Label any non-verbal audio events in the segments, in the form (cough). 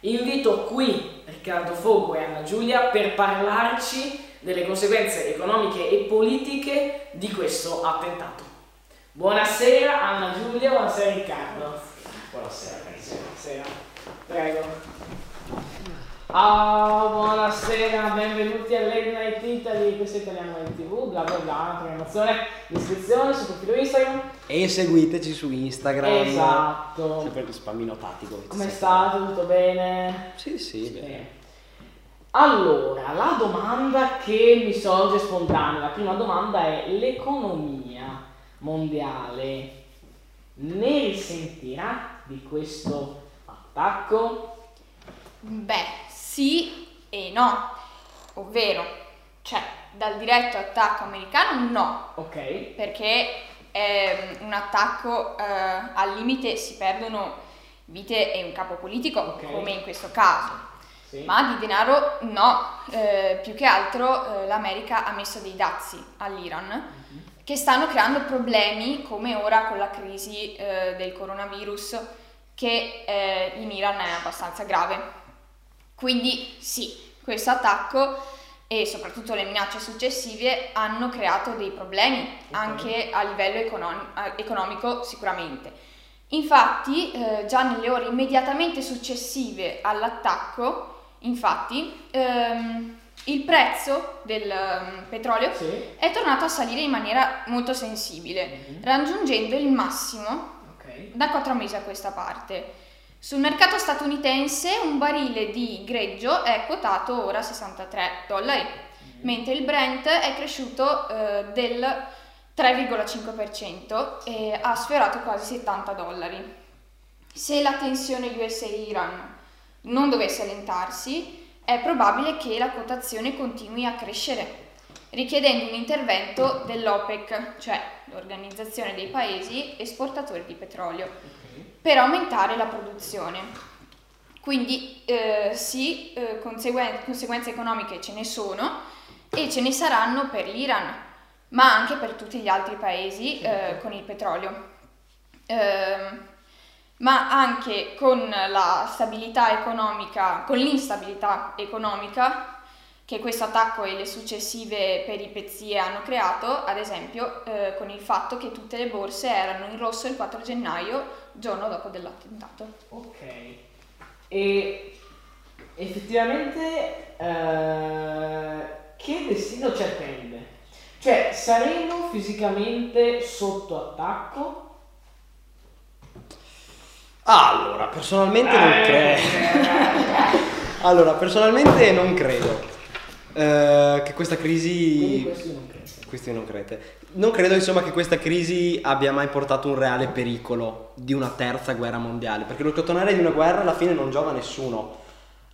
Invito qui Riccardo Fogo e Anna Giulia per parlarci delle conseguenze economiche e politiche di questo attentato. Buonasera Anna Giulia, buonasera Riccardo. Buonasera, buonasera. Prego. Ah, buonasera, benvenuti a Late Night Italy, questo è Italiano in TV, bla bla bla, programmazione, iscrizione sul profilo Instagram. E seguiteci su Instagram. Esatto. Sempre spammino tattico. Come state? Tutto bene? Sì, sì, bene. Bene. Allora, la domanda che mi sorge spontanea, la prima domanda è l'economia mondiale ne risentirà di questo attacco? Beh, sì e no, ovvero, cioè, dal diretto attacco americano no, Ok, perché è un attacco eh, al limite si perdono vite e un capo politico, Ok. come in questo caso. sì. Ma di denaro no, eh, più che altro eh, l'America ha messo dei dazi all'Iran Mhm. che stanno creando problemi come ora con la crisi eh, del coronavirus che eh, in Iran è abbastanza grave. Quindi sì, questo attacco e soprattutto le minacce successive hanno creato dei problemi anche a livello econom- economico sicuramente. Infatti, eh, già nelle ore immediatamente successive all'attacco, infatti, ehm, il prezzo del ehm, petrolio Sì, è tornato a salire in maniera molto sensibile, Mhm. raggiungendo il massimo ok. da 4 mesi a questa parte. Sul mercato statunitense un barile di greggio è quotato ora a 63 dollari, mentre il Brent è cresciuto eh, del 3,5% e ha sfiorato quasi 70 dollari. Se la tensione USA-Iran non dovesse allentarsi, è probabile che la quotazione continui a crescere, richiedendo un intervento dell'OPEC, cioè l'Organizzazione dei Paesi esportatori di petrolio. Per aumentare la produzione. Quindi eh, sì, eh, conseguen- conseguenze economiche ce ne sono e ce ne saranno per l'Iran, ma anche per tutti gli altri paesi eh, con il petrolio. Ehm, ma anche con la stabilità economica, con l'instabilità economica che questo attacco e le successive peripezie hanno creato, ad esempio eh, con il fatto che tutte le borse erano in rosso il 4 gennaio, giorno dopo dell'attentato. Ok. E effettivamente eh, che destino ci attende? Cioè, saremo fisicamente sotto attacco? Allora, personalmente non Eh, credo. (laughs) Allora, personalmente non credo eh, che questa Quindi crisi. questo io non credo. Questi non credete. Non credo insomma che questa crisi abbia mai portato un reale pericolo di una terza guerra mondiale, perché lo scottonare di una guerra alla fine non giova a nessuno,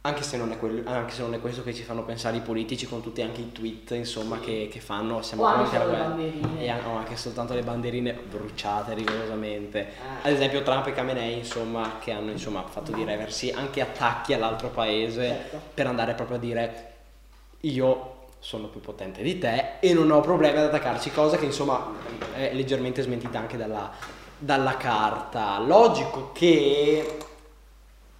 anche se non è, quello- anche se non è questo che ci fanno pensare i politici con tutti anche i tweet insomma che, che fanno, siamo O anche alla guerra. E an- o anche soltanto le banderine bruciate rigorosamente. Ah. Ad esempio Trump e Khamenei insomma che hanno insomma fatto di reversi anche attacchi all'altro paese Certo. per andare proprio a dire io sono più potente di te e non ho problemi ad attaccarci, cosa che insomma è leggermente smentita anche dalla, dalla carta. Logico che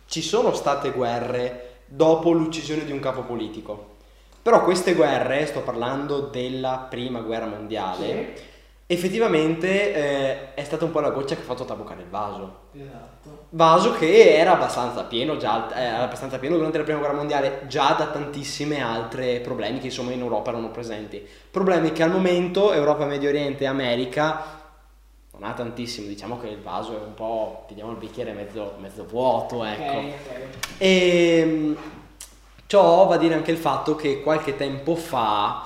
ci sono state guerre dopo l'uccisione di un capo politico, però queste guerre, sto parlando della prima guerra mondiale, Sì. Effettivamente eh, è stata un po' la goccia che ha fatto traboccare il vaso. Esatto. Vaso che era abbastanza pieno già, eh, era abbastanza pieno durante la prima guerra mondiale, già da tantissime altre problemi che insomma in Europa erano presenti. Problemi che al momento Europa, Medio Oriente e America non ha tantissimo, diciamo che il vaso è un po', teniamo il bicchiere mezzo, mezzo vuoto, ecco. Ok, ok. E mh, ciò va a dire anche il fatto che qualche tempo fa,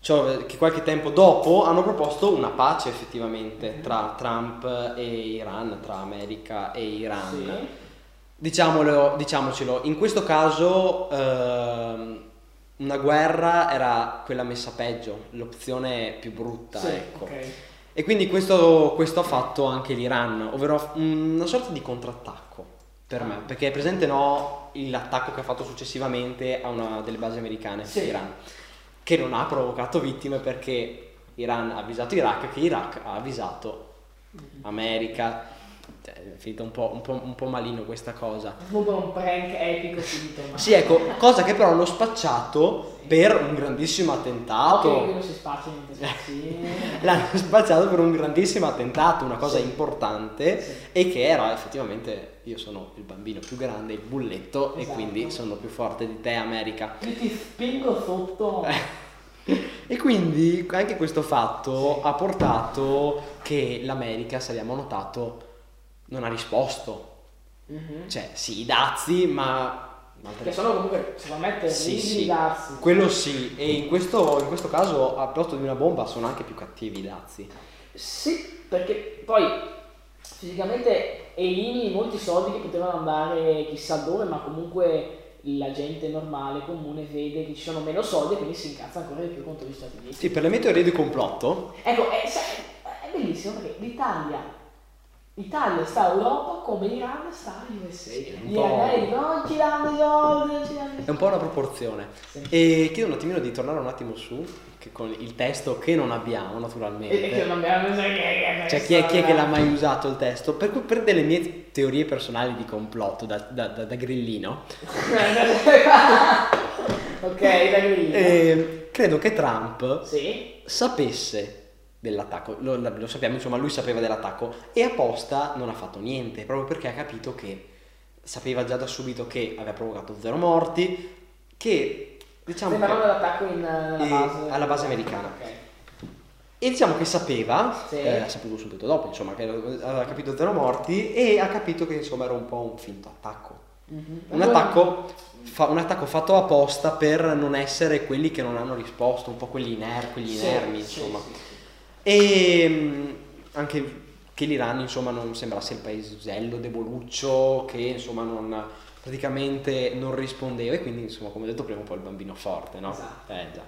cioè che qualche tempo dopo hanno proposto una pace effettivamente tra Trump e Iran, tra America e Iran. Sì. Diciamolo, diciamocelo, in questo caso ehm, una guerra era quella messa peggio, l'opzione più brutta, Sì, ecco. ok. E quindi questo, questo ha fatto anche l'Iran, ovvero una sorta di contrattacco per me, perché è presente no, l'attacco che ha fatto successivamente a una delle basi americane, Sì. Iran, che non ha provocato vittime perché Iran ha avvisato Iraq, che Iraq ha avvisato America. cioè, è finita un po', un, po', un po' malino questa cosa. Comunque un prank epico finito male. Sì, ecco, cosa che però hanno spacciato per un grandissimo attentato. Ok, qui non si spaccia niente. (laughs) L'hanno spacciato per un grandissimo attentato, una cosa Sì. importante Sì. e che era effettivamente io sono il bambino più grande, il bulletto e Esatto. quindi sono più forte di te America. Io ti spingo sotto. (laughs) E quindi anche questo fatto ha portato che l'America, se abbiamo notato, non ha risposto. Mhm. Cioè, sì, i dazi, ma... Che sono comunque, secondo me, Sì, sì. dazi. Quello sì, e in questo, in questo caso, al posto di una bomba, sono anche più cattivi i dazi. Sì, perché poi fisicamente elimini molti soldi che potevano andare chissà dove, ma comunque la gente normale, comune, vede che ci sono meno soldi e quindi si incazza ancora di più contro gli Stati Uniti. Sì, per le teorie di complotto, Ecco, è, sai, è bellissimo perché l'Italia, l'Italia sta Europa come l'Iran sta USA. americani dicono non ci danno i soldi, non ci danno i è un po' una proporzione. Sì. E chiedo un attimino di tornare un attimo su, che con il testo che non abbiamo E, e che naturalmente. non abbiamo sai che Cioè, chi è, chi è che l'ha mai usato il testo? Per, per delle mie teorie personali di complotto da, da- da- da grillino, (laughs) ok, da grillino. eh, credo che Trump Sì. sapesse dell'attacco, lo, lo sappiamo, insomma, lui sapeva dell'attacco e apposta non ha fatto niente, proprio perché ha capito che sapeva già da subito che aveva provocato zero morti, che diciamo parlando dell'attacco in, eh, Eh, base. alla base americana. Ok. e diciamo che sapeva, Sì. eh, ha saputo subito dopo, insomma, che aveva capito zero morti e ha capito che insomma era un po' un finto attacco. Mhm. Un attacco, fa- un attacco fatto apposta per non essere quelli che non hanno risposto, un po' quelli, iner- quegli Sì, inermi, sì, insomma. sì. E mh, anche che l'Iran insomma non sembrasse il paesello deboluccio che insomma non praticamente non rispondeva e quindi insomma come ho detto prima un po' il bambino forte no? Esatto. Eh già.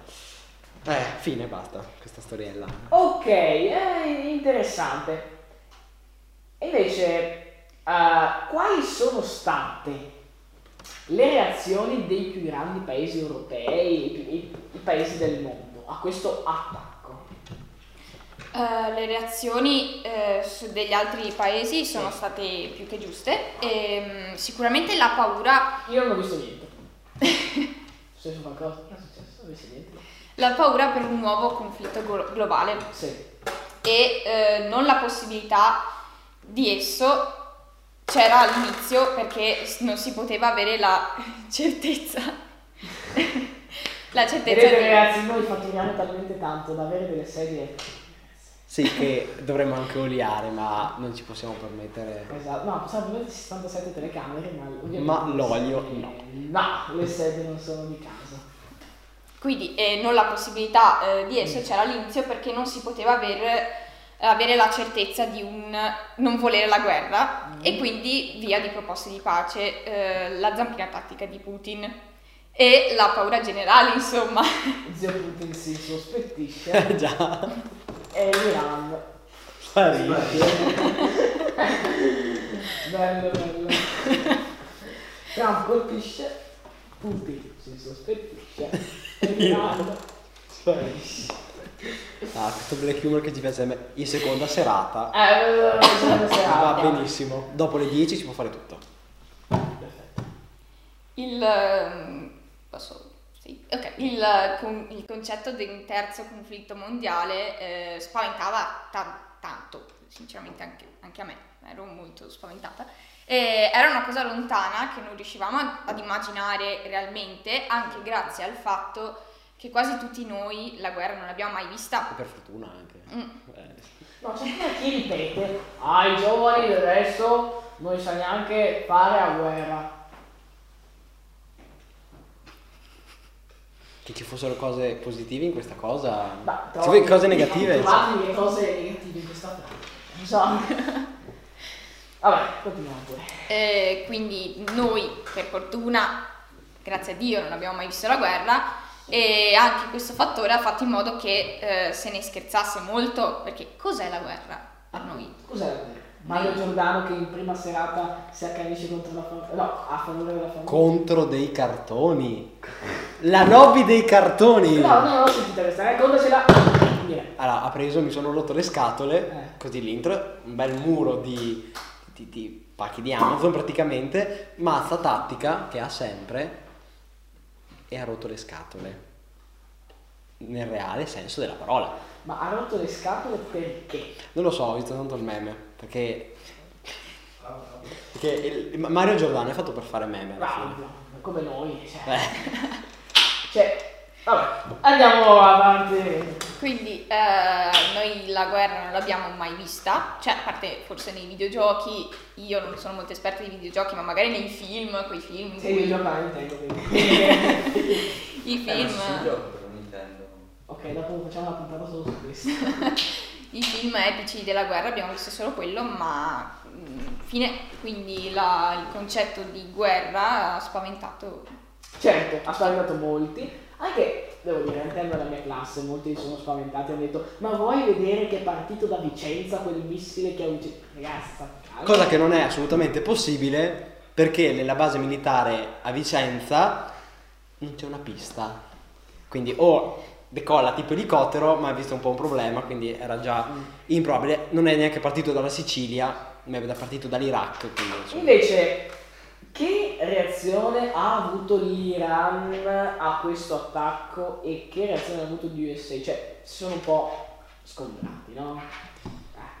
Eh, fine, basta questa storiella. Ok, è interessante. E invece, eh, quali sono state le reazioni dei più grandi paesi europei, i, i- i paesi del mondo a questo attacco? Eh, le reazioni su degli altri paesi sono Sì. state più che giuste. Ehm, sicuramente la paura, Io non ho visto niente. (laughs) Successo qualcosa? Non è successo, non ho visto niente. la paura per un nuovo conflitto glo- globale Sì. e eh, non la possibilità di esso c'era all'inizio perché non si poteva avere la (laughs) certezza. (laughs) la certezza Vedete di- ragazzi, noi fatturiamo talmente tanto da avere delle sedie. Sì, che dovremmo anche oliare, ma non ci possiamo permettere. Esatto, no, possiamo avere 67 telecamere, ma ovviamente... Ma l'olio sedie- no. No, le sedie non sono di casa. Quindi eh, non la possibilità eh, di esso c'era all'inizio perché non si poteva avere, avere la certezza di un non volere la guerra Mm. e quindi via di proposte di pace, eh, la zampina tattica di Putin e la paura generale, insomma. Zio Putin si sospettisce (laughs) già, e l'Iran. sparisce. (laughs) Bello, bello. Trump colpisce, Putin si sospettisce e l'Iran sparisce. Ah, questo black humor che ci piace a me. In seconda serata Eh, bisogna va serata. benissimo. Dopo le 10 si può fare tutto. Perfetto. Il, ehm, posso- sì, ok. il, con- il concetto di un terzo conflitto mondiale eh, spaventava ta- tanto, sinceramente anche, anche a me, ero molto spaventata. E era una cosa lontana che non riuscivamo ad, immaginare realmente, anche grazie al fatto che quasi tutti noi la guerra non l'abbiamo mai E vista. per fortuna anche. Mm. Eh, No, c'è pure chi ripete, ah i giovani del adesso non sa neanche fare a guerra. Che ci fossero cose positive in questa cosa. Ma Se vuoi cose negative. Trovate le cose negative in questa frase. Non so. (laughs) Vabbè, continuiamo pure. Eh, quindi noi, per fortuna, grazie a Dio, non abbiamo mai visto la guerra e anche questo fattore ha fatto in modo che eh, se ne scherzasse molto, perché cos'è la guerra per noi? Cos'è la guerra? Mario Giordano che in prima serata si accanisce contro la famiglia. No, a favore della famiglia. Contro dei cartoni. La lobby dei cartoni. No, no, no, sentite questa, eh, contacela. Dire. Allora, ha preso, mi sono rotto le scatole, Eh. così l'intro, un bel muro di, ti, ti pacchi di Amazon praticamente, mazza tattica che ha sempre e ha rotto le scatole. Nel reale senso della parola. Ma ha rotto le scatole perché? Non lo so, ho visto tanto il meme, perché... Perché il- Mario Giordano è fatto per fare meme. Bravo, come noi. Cioè, Eh. (laughs) cioè, vabbè, andiamo avanti. Quindi eh, noi la guerra non l'abbiamo mai vista, cioè a parte forse nei videogiochi, io non sono molto esperta di videogiochi, ma magari nei film, quei film Sei cui io giocare Nintendo, quindi. (laughs) i Eh, non film, si gioca per un Nintendo. ok, dopo facciamo una puntata solo su questo. (laughs) i film epici della guerra abbiamo visto solo quello, ma fine, quindi la- il concetto di guerra ha spaventato Certo, ha spaventato molti, anche, devo dire, all'interno della mia classe, molti si sono spaventati e hanno detto ma vuoi vedere che è partito da Vicenza quel missile che ha ucciso... Calmo. Cosa che non è assolutamente possibile perché nella base militare a Vicenza non c'è una pista. Quindi o decolla tipo elicottero, ma ha visto un po' un problema, quindi era già improbabile. Non è neanche partito dalla Sicilia, ma è partito dall'Iraq. Quindi, insomma. Invece, che reazione ha avuto l'Iran a questo attacco e che reazione ha avuto gli USA? Cioè, si sono un po' scontrati, no?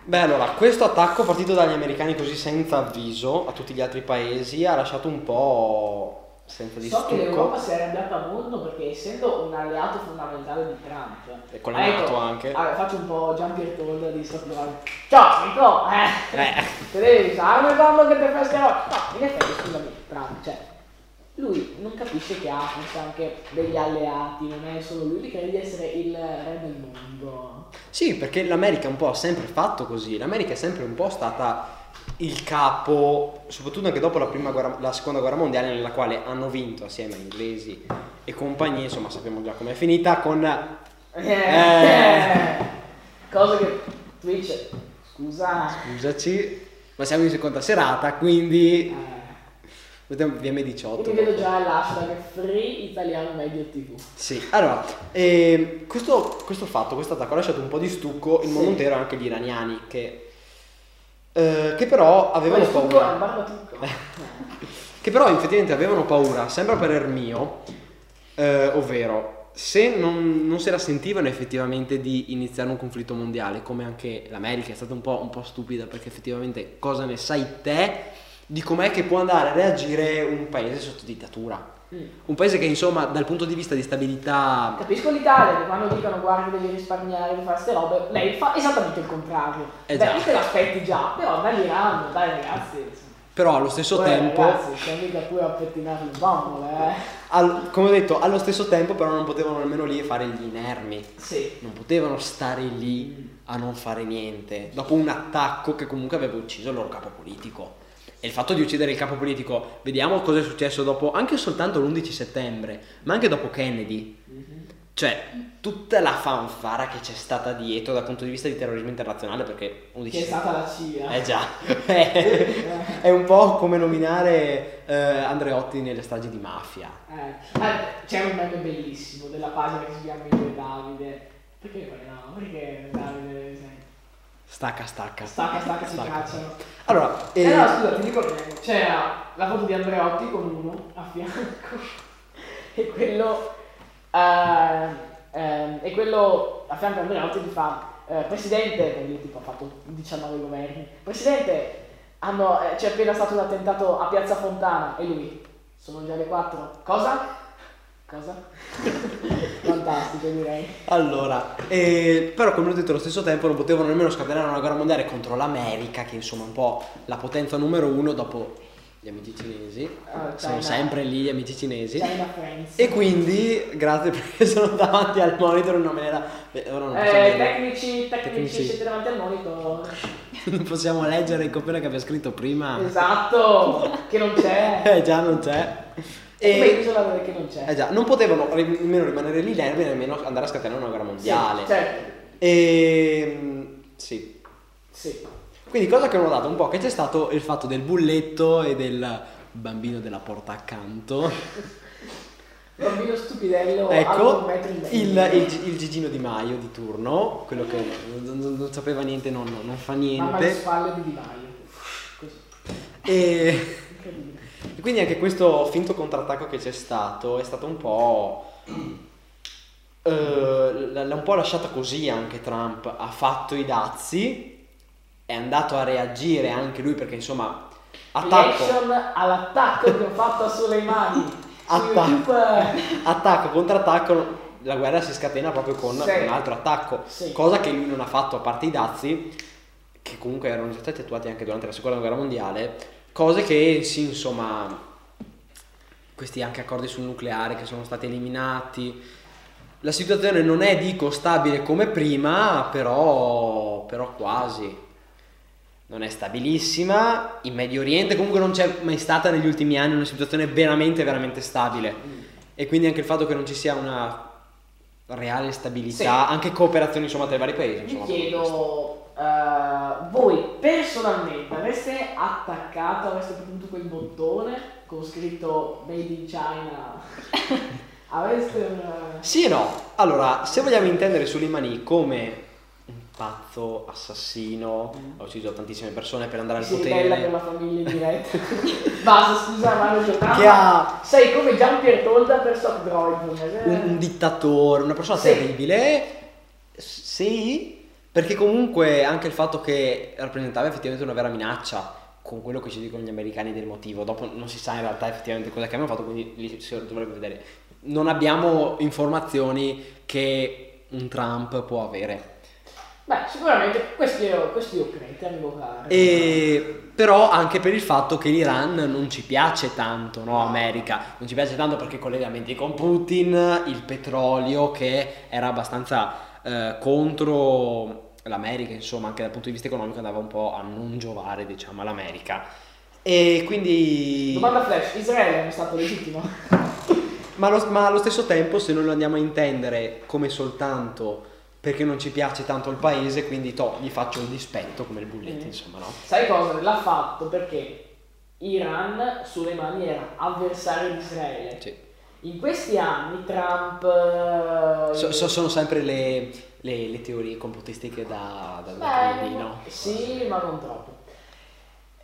Beh, allora, questo attacco partito dagli americani così senza avviso a tutti gli altri paesi ha lasciato un po' senza di So che stucco. l'Europa si è arrabbiata molto perché essendo un alleato fondamentale di Trump E con la detto- NATO anche. Ah, faccio un po' Jean-Pierre Toll di Driving. Ciao, Nico! Eh! Eh. Te devi usare quando che te pescherò? No, in effetti, scusami, Trump, cioè, lui non capisce che ha forse anche degli alleati, non è solo lui, lui crede di essere il re del mondo. Sì, perché l'America un po' ha sempre fatto così. L'America è sempre un po' stata il capo, soprattutto anche dopo la, prima guerra- la seconda guerra mondiale, nella quale hanno vinto assieme a inglesi e compagnie. Insomma, sappiamo già com'è finita con. Eh. Eh. Cosa che Twitch, scusa. Scusaci, ma siamo in seconda serata, quindi. Eh. Vediamo Io VM18. mi vedo già l'hashtag Free Italiano Medio TV. Sì, allora, ehm, questo, questo fatto, questo attacco ha lasciato un po' di stucco il mondo Sì. intero e anche gli iraniani, che, eh, che però avevano paura. (laughs) Che però effettivamente avevano paura, sembra per mio, eh, ovvero se non, non se la sentivano effettivamente di iniziare un conflitto mondiale, come anche l'America è stata un po', un po' stupida perché effettivamente cosa ne sai te di com'è che può andare a reagire un paese sotto dittatura? Un paese che insomma dal punto di vista di stabilità Capisco l'Italia che quando dicono guarda devi risparmiare, devi fare queste robe, lei fa esattamente il contrario. Eh Beh, te l'aspetti già, però dall'Iran, dai ragazzi. però allo stesso Poi, tempo Ragazzi, siamo mica a pettinare il bambole, eh. al- come ho detto allo stesso tempo però non potevano nemmeno lì fare gli inermi Sì. non potevano stare lì a non fare niente dopo un attacco che comunque aveva ucciso il loro capo politico e il fatto di uccidere il capo politico vediamo cosa è successo dopo anche soltanto l'11 settembre ma anche dopo Kennedy cioè tutta la fanfara che c'è stata dietro dal punto di vista di terrorismo internazionale perché 11 Che è stata la CIA. eh già è, (laughs) è un po' come nominare eh, Andreotti nelle stragi di mafia Eh, ah, c'è un meme bellissimo della pagina che si chiama Io e Davide. Perché poi no? Perché Davide stacca stacca stacca stacca si cacciano. allora Eh, eh, no, scusa, ti dico meme. C'era la foto di Andreotti con uno a fianco (laughs) e quello eh, ehm, e quello a fianco a Andreotti gli fa eh, Presidente, perché lui tipo ha fatto 19 governi, Presidente, hanno, eh, c'è appena stato un attentato a Piazza Fontana e lui, sono già le 4, cosa? Cosa? (laughs) Fantastico direi. Allora, eh, però come ho detto allo stesso tempo non potevano nemmeno scatenare una guerra mondiale contro l'America, che insomma è un po' la potenza numero uno dopo gli amici cinesi. Ah, Sono sempre lì gli amici cinesi. China Friends. E quindi, grazie perché sono davanti al monitor in una maniera... ora non Eh, tecnici, tecnici, Tecnici. siete davanti al monitor. (laughs) non possiamo leggere il copione che abbiamo scritto prima. Esatto, che non c'è. (laughs) Eh già, non c'è. E come isola che non c'è. eh già, non potevano nemmeno rimanere lì nervi, nemmeno andare a scatenare una guerra mondiale. Sì, certo. E... mm, sì. Sì. Quindi cosa che ho notato un po' che c'è stato il fatto del bulletto e del bambino della porta accanto. (laughs) Bambino stupidello ecco, il, il, il Gigino Di Maio di turno, quello che non, non- non sapeva niente, non, non fa niente. spalle di Di Maio. Così. E. e quindi anche questo finto contrattacco che c'è stato è stato un po'... l- l'ha un po' lasciata così anche Trump, ha fatto i dazi, è andato a reagire anche lui perché insomma attacco, Reaction all'attacco che ho fatto a Soleimani Attacco. Attacco, contrattacco, la guerra si scatena proprio con Sì. un altro attacco, Sì. cosa che lui non ha fatto a parte i dazi, che comunque erano già stati attuati anche durante la seconda guerra mondiale, cose che sì, insomma, questi anche accordi sul nucleare che sono stati eliminati. La situazione non è, dico, stabile come prima, però, però quasi. Non è stabilissima. In Medio Oriente comunque non c'è mai stata negli ultimi anni una situazione veramente, veramente stabile. E quindi anche il fatto che non ci sia una reale stabilità, Sì. anche cooperazione insomma tra i vari paesi. Vi Insomma, chiedo, eh, voi personalmente avreste attaccato, avreste premuto quel bottone con scritto Made in China? (laughs) avreste un... Sì e no. Allora, se vogliamo intendere Soleimani come pazzo assassino, ha ucciso tantissime persone per andare al si ribella per potere, la famiglia in diretta. (laughs) Basta, scusa, Mario Giordano. che ha Sei come Jean-Pierre Tolda per Stop Droid. un, un dittatore, una persona Sì. terribile, sì, perché comunque anche il fatto che rappresentava effettivamente una vera minaccia con quello che ci dicono gli americani del motivo, dopo non si sa in realtà effettivamente cosa che hanno fatto, quindi lì si dovrebbe vedere. Non abbiamo informazioni che un Trump può avere. Beh, sicuramente questo io, questo io credo, te arrivo caro. E, però anche per il fatto che l'Iran non ci piace tanto, no? America, non ci piace tanto perché collegamenti con Putin, il petrolio che era abbastanza eh, contro l'America, insomma, anche dal punto di vista economico andava un po' a non giovare, diciamo, all'America. E quindi... Domanda flash, Israele è stato legittimo? (laughs) Ma, allo- ma allo stesso tempo, se noi lo andiamo a intendere come soltanto perché non ci piace tanto il paese, quindi to, gli faccio un dispetto come il bulletti, Mm. insomma, no? Sai cosa? L'ha fatto perché Iran sulle mani era avversario di Israele. Sì. In questi anni Trump... eh, So- so- sono sempre le, le- le teorie complottistiche da, da, Beh, bambino. Sì, ma non troppo.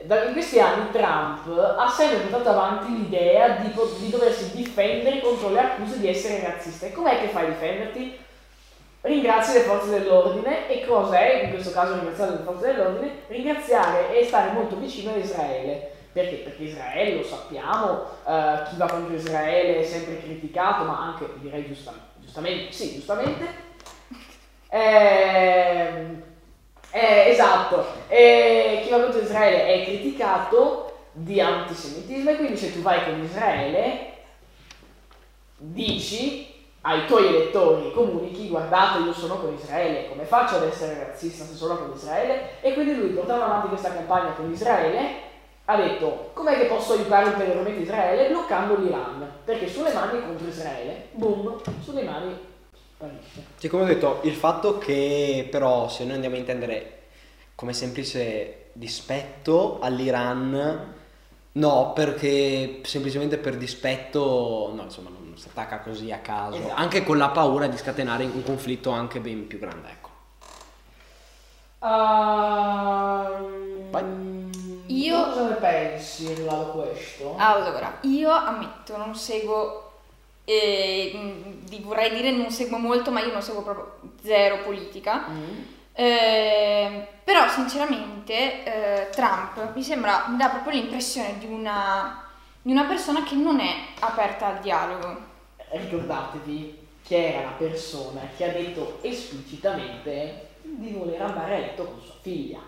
In questi anni Trump ha sempre portato avanti l'idea di, di doversi difendere contro le accuse di essere razzista. E com'è che fai a difenderti? Ringrazi le forze dell'ordine e cos'è, in questo caso ringraziare le forze dell'ordine, ringraziare e stare molto vicino a Israele. Perché? Perché Israele, lo sappiamo, eh, chi va contro Israele è sempre criticato, ma anche, direi giusta- giustamente, sì, giustamente. Ehm, eh, esatto, Eh, chi va contro Israele è criticato di antisemitismo e quindi se tu vai con Israele dici ai tuoi elettori, comunichi, guardate io sono con Israele, come faccio ad essere razzista se sono con Israele? E quindi lui portando avanti questa campagna con Israele ha detto com'è che posso aiutare ulteriormente Israele bloccando l'Iran, perché sulle mani contro Israele, boom, sulle mani sparisce. Sì, come ho detto, il fatto che però se noi andiamo a intendere come semplice dispetto all'Iran, no, perché semplicemente per dispetto, no, insomma, non si attacca così a caso, Esatto. anche con la paura di scatenare un conflitto anche ben più grande, ecco. Ehm, Io- cosa ne pensi riguardo a questo? Allora, io ammetto, non seguo, eh, vorrei dire non seguo molto, ma io non seguo proprio zero politica. Mm. Eh, però sinceramente eh, Trump mi sembra, mi dà proprio l'impressione di una, di una persona che non è aperta al dialogo. Ricordatevi che era la persona che ha detto esplicitamente di voler andare a letto con sua figlia.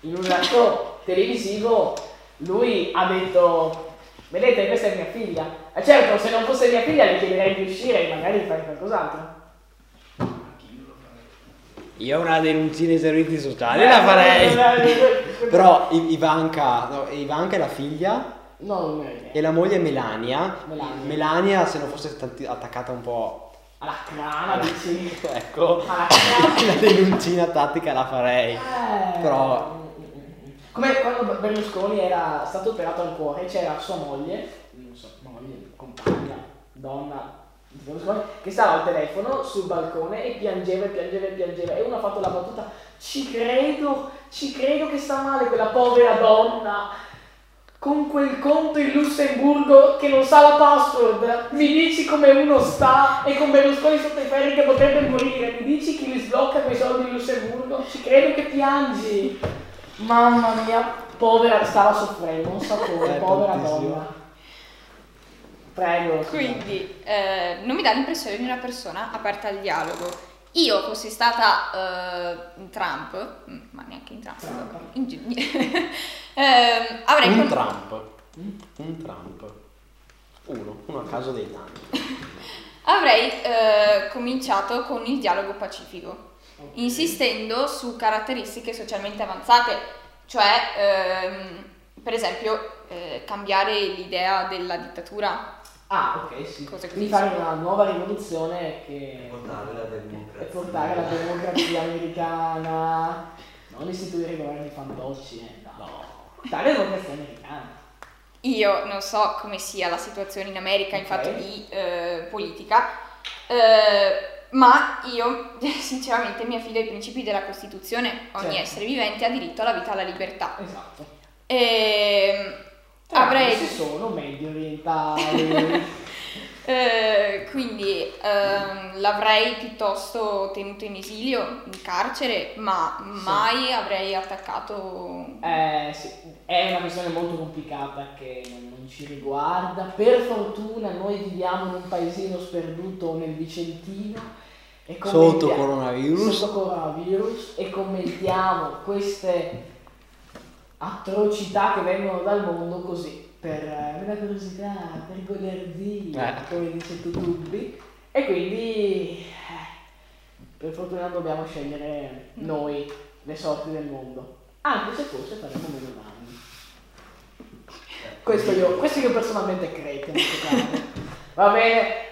In un atto televisivo lui ha detto, vedete questa è mia figlia. E certo, se non fosse mia figlia le chiederei di uscire e magari di fare qualcos'altro. Io una denuncina ai servizi sociali la farei. Però I- Ivanka, no, Ivanka è la figlia No, non ne frega. e la moglie è Melania. Melania. Melania, se non fosse tanti- attaccata un po', Alla crana, dici. ecco, Alla crana. (laughs) la denuncina tattica la farei. Eh, Però- Come quando Berlusconi era stato operato al cuore, c'era sua moglie, non so, moglie, compagna, donna, che stava al telefono sul balcone e piangeva e piangeva e piangeva e uno ha fatto la battuta ci credo, ci credo che sta male quella povera donna con quel conto in Lussemburgo che non sa la password, mi dici come uno sta e con Berlusconi sotto i ferri che potrebbe morire, mi dici chi li sblocca quei soldi in Lussemburgo? Ci credo che piangi. Mamma mia, povera, stava soffrendo, non sapore, Eh, povera donna. Prego. Quindi eh, non mi dà l'impressione di una persona aperta al dialogo. Io fossi stata eh, in Trump, mm, ma neanche in Trump, Trump. in (laughs) ehm, avrei Un con- Trump. Un Trump. Uno, uno a caso dei tanti. (laughs) avrei eh, cominciato con il dialogo pacifico, Ok. insistendo su caratteristiche socialmente avanzate, cioè ehm, per esempio eh, cambiare l'idea della dittatura. Ah, ok, sì. Quindi fare una nuova rivoluzione che... Portare la E democrazia. portare la democrazia americana, non istituire governi fantocci, eh, no. Portare la democrazia americana. Io non so come sia la situazione in America in Ok. fatto di eh, politica, eh, ma io (laughs) sinceramente mi affido ai principi della Costituzione. Ogni Certo. essere vivente ha diritto alla vita e alla libertà. Esatto. E, Tra avrei, questi sono medio orientali. (laughs) eh, quindi ehm, l'avrei piuttosto tenuto in esilio, in carcere, ma mai avrei attaccato eh, sì, è una questione molto complicata che non, ci riguarda. Per fortuna noi viviamo in un paesino sperduto nel Vicentino. E Sotto coronavirus. sotto coronavirus e commentiamo queste atrocità che vengono dal mondo così per, eh, per la curiosità, per goderdia, Eh. come dice Tutubbi e quindi eh, per fortuna dobbiamo scegliere noi le sorti del mondo. Anche se forse faremo meno danni questo io, questo io personalmente credo (laughs) va bene